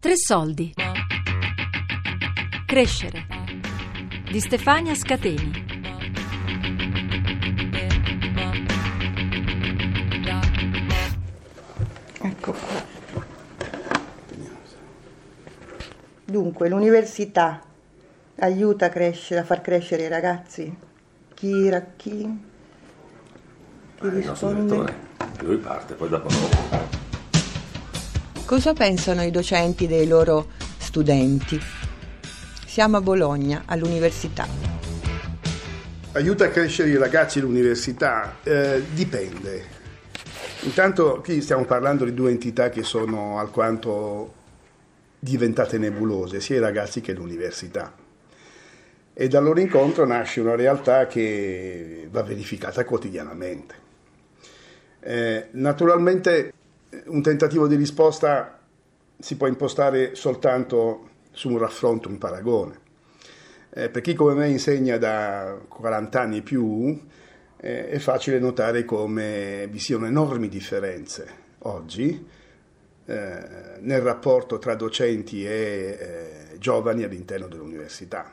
Tre soldi. Crescere. Di Stefania Scateni. Ecco qua. Dunque, l'università aiuta a crescere, a far crescere i ragazzi? Chi, ra- chi, chi Il nostro risponde? direttore. Lui parte, poi dopo. Cosa pensano i docenti dei loro studenti? Siamo a Bologna, all'università. Aiuta a crescere i ragazzi all'università? Eh, dipende. Intanto qui stiamo parlando di due entità che sono alquanto diventate nebulose, sia i ragazzi che l'università. E dal loro incontro nasce una realtà che va verificata quotidianamente. Eh, naturalmente un tentativo di risposta si può impostare soltanto su un raffronto, un paragone. Eh, per chi come me insegna da 40 anni e più, eh, è facile notare come vi siano enormi differenze oggi eh, nel rapporto tra docenti e eh, giovani all'interno dell'università.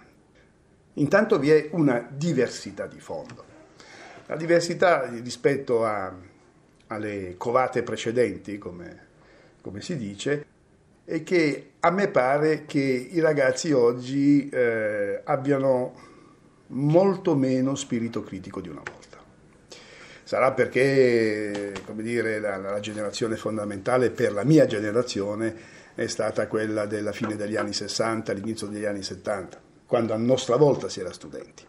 Intanto vi è una diversità di fondo. La diversità rispetto a- alle covate precedenti, come, come si dice, è che a me pare che i ragazzi oggi eh, abbiano molto meno spirito critico di una volta. Sarà perché, come dire, la, la generazione fondamentale per la mia generazione è stata quella della fine degli anni 60, all'inizio degli anni 70, quando a nostra volta si era studenti.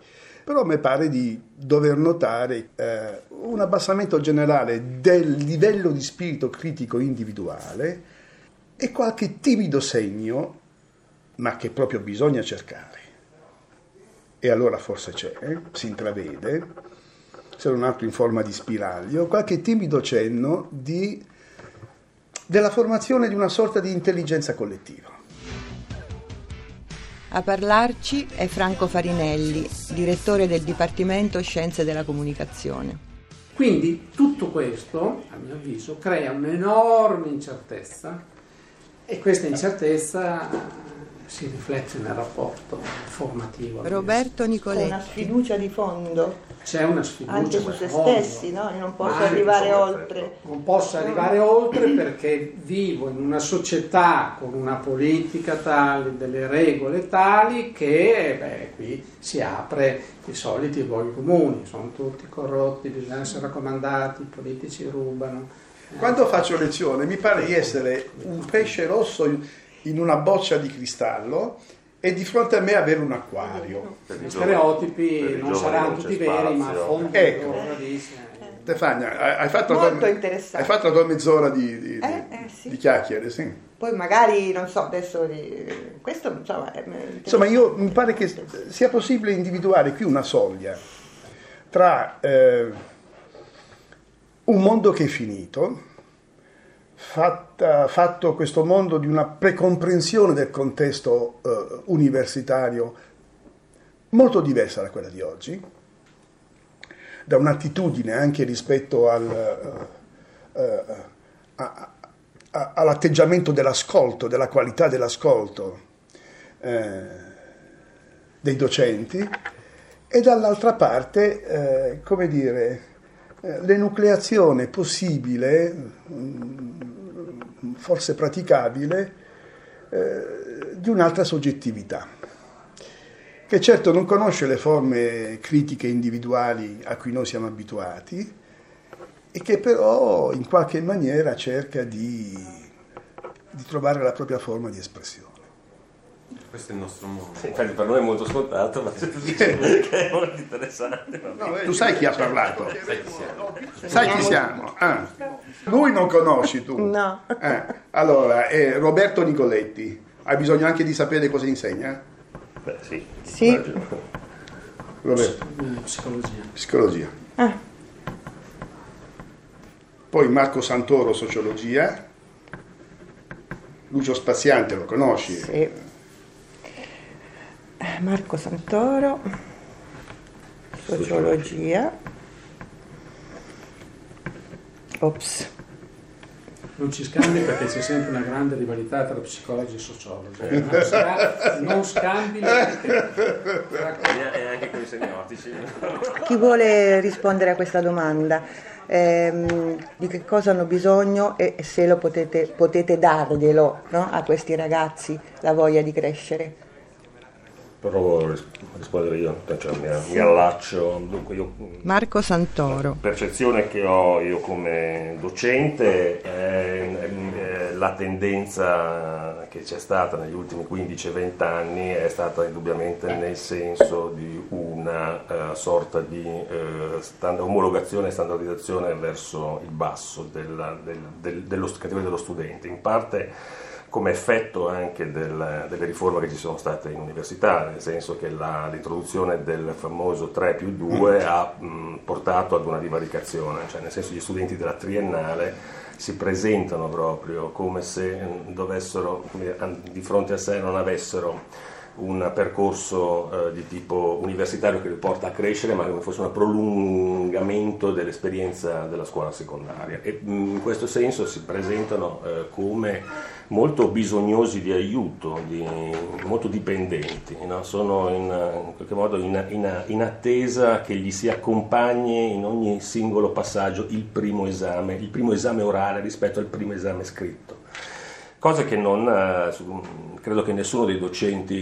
Però mi pare di dover notare eh, un abbassamento generale del livello di spirito critico individuale e qualche timido segno, ma che proprio bisogna cercare. E allora forse c'è, eh, si intravede, se non altro in forma di spiraglio, qualche timido cenno di, della formazione di una sorta di intelligenza collettiva. A parlarci è Franco Farinelli, direttore del Dipartimento Scienze della Comunicazione. Quindi tutto questo, a mio avviso, crea un'enorme incertezza e questa incertezza si riflette nel rapporto formativo. Roberto C'è una Nicoletti. sfiducia di fondo C'è una sfiducia anche su se fondo. stessi, no? Io non posso Ma arrivare oltre. Non posso arrivare oltre perché vivo in una società con una politica tale, delle regole tali che beh, qui si apre i soliti luoghi comuni, sono tutti corrotti, bisogna essere raccomandati, i politici rubano. Quando faccio lezione mi pare di essere un pesce rosso in- una boccia di cristallo e di fronte a me avere un acquario. Gli stereotipi non saranno non tutti veri, ma a fondo Ecco. radici. Stefania, hai- fatto, la Molto tua, hai fatto la tua mezz'ora di, di- Eh, eh, sì. di chiacchiere, sì. Poi magari, non so, adesso di- questo insomma Insomma, io mi pare che sia possibile individuare qui una soglia tra eh, un mondo che è finito, fatta- fatto questo mondo di una precomprensione del contesto eh, universitario molto diversa da quella di oggi, da un'attitudine anche rispetto al, eh, eh, a- a- all'atteggiamento dell'ascolto, della qualità dell'ascolto eh, dei docenti e dall'altra parte, eh, come dire, l'enucleazione possibile, mm, forse praticabile, eh, di un'altra soggettività, che certo non conosce le forme critiche individuali a cui noi siamo abituati e che però in qualche maniera cerca di, di trovare la propria forma di espressione. Questo è il nostro mondo. Sì, infatti per noi è molto scontato, ma se tu dici che è molto interessante. va bene. Tu sai chi ha parlato? Sai chi siamo? Sai chi siamo? Ah. Lui non conosci tu. No. Eh, Allora, è Roberto Nicoletti. Hai bisogno anche di sapere cosa insegna? Beh, sì. Sì. Roberto, Eh, Psicologia. psicologia. Ah, Poi Marco Santoro, sociologia. Lucio Spaziante, lo conosci? sì. Eh, Marco Santoro, sociologia. Ops. non ci scambi perché c'è sempre una grande rivalità tra psicologi e sociologi. Non, sca- non scambi perché... E anche con i semiotici. Chi vuole rispondere a questa domanda? Ehm, di che cosa hanno bisogno e se lo potete, potete darglielo no? a questi ragazzi la voglia di crescere? Provo a ris- a rispondere io, cioè, mi, mi allaccio. Dunque, io, Marco Santoro. La percezione che ho io come docente è, è la tendenza che c'è stata negli ultimi 15-20 anni è stata indubbiamente nel senso di una uh, sorta di uh, stand- omologazione e standardizzazione verso il basso della, del, del, dello, categoria dello studente, in parte come effetto anche del, delle riforme che ci sono state in università, nel senso che la, l'introduzione del famoso 3 più 2 ha mh, portato ad una divaricazione, cioè nel senso gli studenti della triennale si presentano proprio come se dovessero, di fronte a sé non avessero un percorso eh, di tipo universitario che li porta a crescere, ma come fosse un prolungamento dell'esperienza della scuola secondaria. E in questo senso si presentano eh, come molto bisognosi di aiuto, di, molto dipendenti, no? sono in, in, qualche modo in, in, in, attesa che gli si accompagni in ogni singolo passaggio il primo esame, il primo esame orale rispetto al primo esame scritto. Cosa che non, credo che nessuno dei docenti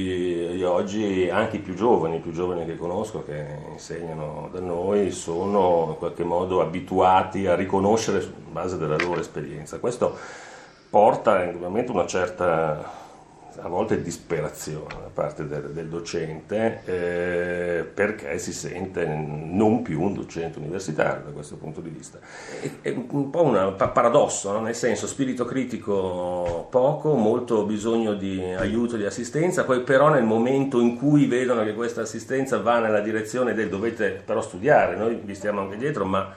di oggi, anche i più giovani, i più giovani che conosco, che insegnano da noi, sono in qualche modo abituati a riconoscere su base della loro esperienza. Questo porta indubbiamente una certa a volte disperazione da parte del, del docente eh, perché si sente non più un docente universitario da questo punto di vista. È, un po' un paradosso, no? nel senso spirito critico poco, molto bisogno di aiuto, di assistenza, poi però nel momento in cui vedono che questa assistenza va nella direzione del dovete però studiare, noi vi stiamo anche dietro, ma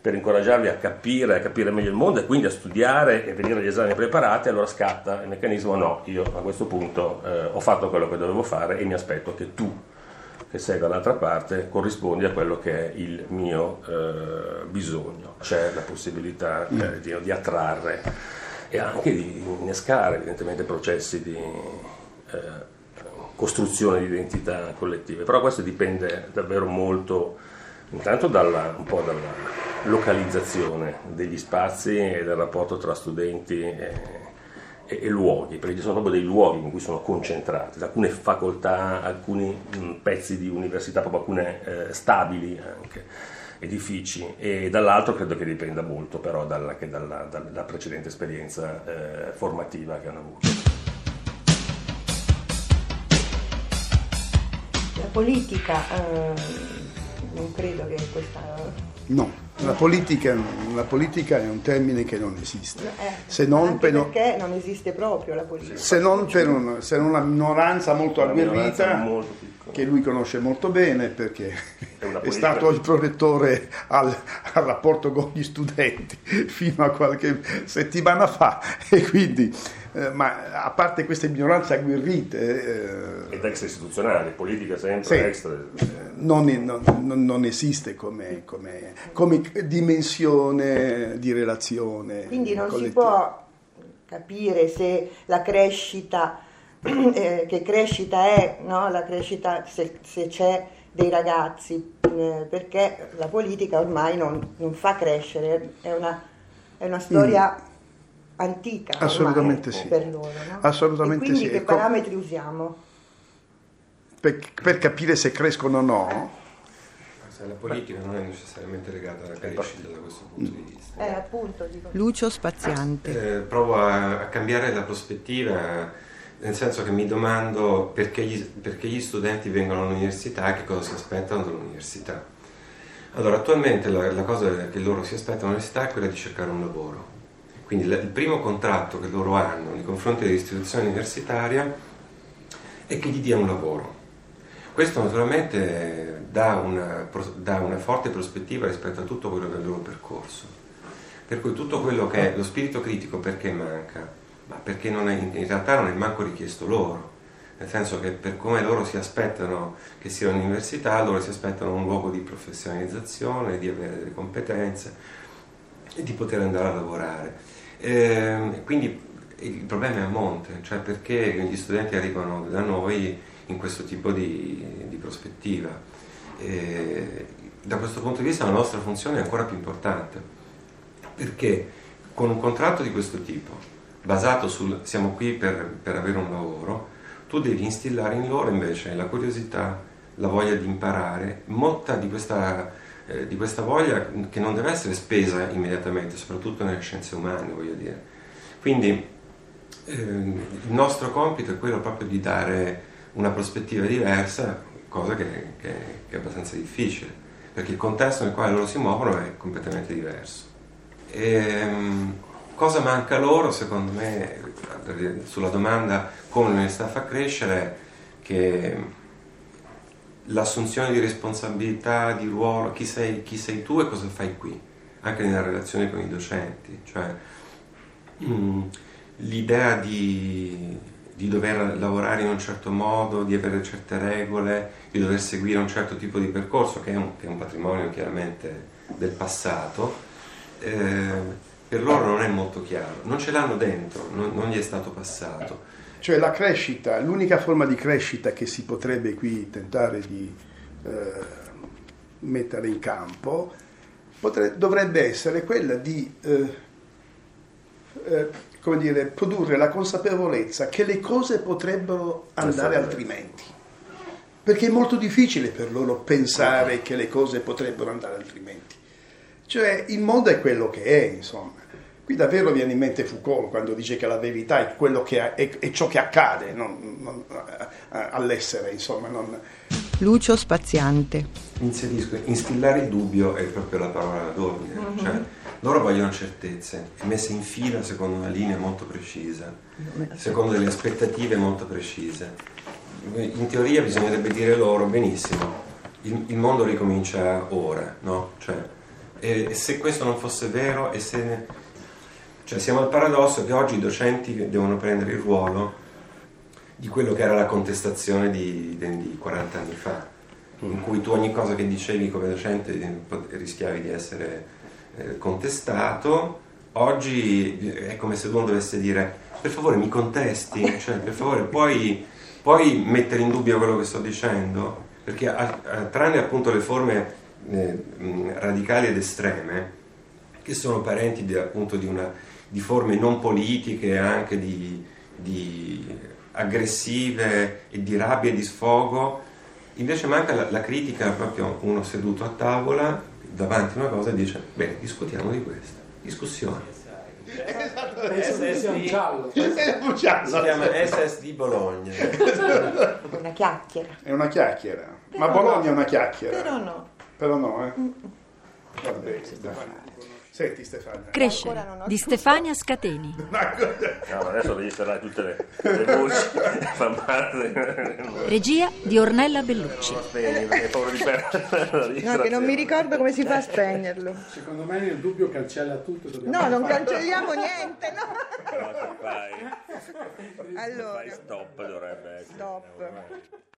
per incoraggiarli a capire, a capire meglio il mondo e quindi a studiare e venire agli esami preparati, allora scatta il meccanismo no, io a questo punto eh, ho fatto quello che dovevo fare e mi aspetto che tu, che sei dall'altra parte, corrispondi a quello che è il mio eh, bisogno. C'è la possibilità eh, di, di, attrarre e anche di innescare evidentemente processi di eh, costruzione di identità collettive, però questo dipende davvero molto intanto dalla, un po' dalla localizzazione degli spazi e del rapporto tra studenti e, e, e, luoghi, perché ci sono proprio dei luoghi in cui sono concentrati, alcune facoltà, alcuni mh, pezzi di università, proprio alcune eh, stabili anche, edifici, e dall'altro credo che dipenda molto però dalla, dalla, dalla precedente esperienza eh, formativa che hanno avuto. La politica, eh, non credo che questa No, la politica, la politica, è un termine che non esiste. Eh, se non per, perché non esiste proprio la politica. Se non per un, se una minoranza molto agguerrita, che lui conosce molto bene perché è, è stato il protettore al, al, rapporto con gli studenti fino a qualche settimana fa e quindi eh, ma a parte queste minoranze agguerrite eh, ed ex istituzionali, politica sempre sì, extra eh, non, non, non, esiste come, come, come, dimensione di relazione quindi non collettiva. si può capire se la crescita eh, che crescita è no? la crescita se, se c'è dei ragazzi eh, perché la politica ormai non, non fa crescere è una, è una storia mm antica Assolutamente sì. per loro. No? Assolutamente e quindi sì. che parametri usiamo? Per, per, capire se crescono o no? La politica non è necessariamente legata alla crescita da questo punto di vista. Eh, appunto, dico. Lucio Spaziante. Eh, provo a, a, cambiare la prospettiva, nel senso che mi domando perché gli, perché gli studenti vengono all'università e che cosa si aspettano dall'università. Allora, attualmente la, la cosa che loro si aspettano all'università è quella di cercare un lavoro quindi il primo contratto che loro hanno nei confronti dell'istituzione universitaria è che gli dia un lavoro. Questo naturalmente dà una, dà una forte prospettiva rispetto a tutto quello del loro percorso. Per cui tutto quello che è lo spirito critico perché manca? Ma perché è, in realtà non è manco richiesto loro nel senso che per come loro si aspettano che sia un'università, loro si aspettano un luogo di professionalizzazione, di avere delle competenze e di poter andare a lavorare Eh, quindi il problema è a monte, cioè perché gli studenti arrivano da noi in questo tipo di, di prospettiva. Eh, da questo punto di vista la nostra funzione è ancora più importante, perché con un contratto di questo tipo, basato sul siamo qui per, per avere un lavoro, tu devi instillare in loro invece la curiosità, la voglia di imparare, molta di questa, eh, di questa voglia che non deve essere spesa immediatamente, soprattutto nelle scienze umane, voglio dire. Quindi eh, il nostro compito è quello proprio di dare una prospettiva diversa, cosa che, che, che, è abbastanza difficile, perché il contesto nel quale loro si muovono è completamente diverso. E, ehm, cosa manca loro, secondo me, sulla domanda come l'università fa crescere, che l'assunzione di responsabilità, di ruolo, chi sei, chi sei tu e cosa fai qui, anche nella relazione con i docenti, cioè mh, mm, l'idea di, di dover lavorare in un certo modo, di avere certe regole, di dover seguire un certo tipo di percorso, che è un, che è un patrimonio chiaramente del passato, eh, per loro non è molto chiaro, non ce l'hanno dentro, non, non gli è stato passato. Cioè la crescita, l'unica forma di crescita che si potrebbe qui tentare di eh, mettere in campo potrebbe, dovrebbe essere quella di eh, eh, come dire, produrre la consapevolezza che le cose potrebbero andare altrimenti. Perché è molto difficile per loro pensare che le cose potrebbero andare altrimenti. Cioè il mondo è quello che è, insomma. Qui davvero viene in mente Foucault quando dice che la verità è, quello che è, è ciò che accade non, non, all'essere, insomma. Non... Lucio Spaziante. Inserisco, instillare il dubbio è proprio la parola d'ordine. Mm-hmm. Cioè, loro vogliono certezze, messe in fila secondo una linea molto precisa, secondo delle aspettative molto precise. In teoria bisognerebbe dire loro, benissimo, il, il mondo ricomincia ora, no? Cioè, e se questo non fosse vero, e se, cioè siamo al paradosso che oggi i docenti devono prendere il ruolo di quello che era la contestazione di, di 40 anni fa, in cui tu ogni cosa che dicevi come docente rischiavi di essere eh, contestato, oggi è come se uno dovesse dire per favore mi contesti, cioè per favore puoi, puoi mettere in dubbio quello che sto dicendo, perché a, a, tranne appunto le forme eh, radicali ed estreme, che sono parenti di, appunto di, una, di forme non politiche, anche di, di aggressive e di rabbia e di sfogo, invece manca la, la critica proprio uno seduto a tavola davanti a una cosa e dice, bene, discutiamo di questo. Discussione. Esatto, SS un giallo. Si chiama SSD Bologna. È una chiacchiera. È una chiacchiera. Però Ma Bologna no. è una chiacchiera. Però no. Però no, eh. Va bene, Senti Stefania. Crescere di Stefania Scateni. No, adesso devi installare tutte le, le voci. Regia di Ornella Bellucci. No, che non mi ricordo come si fa a spegnerlo. Secondo me nel dubbio cancella tutto. No, non cancelliamo niente, no. no fai, allora. Fai stop dovrebbe essere. Stop.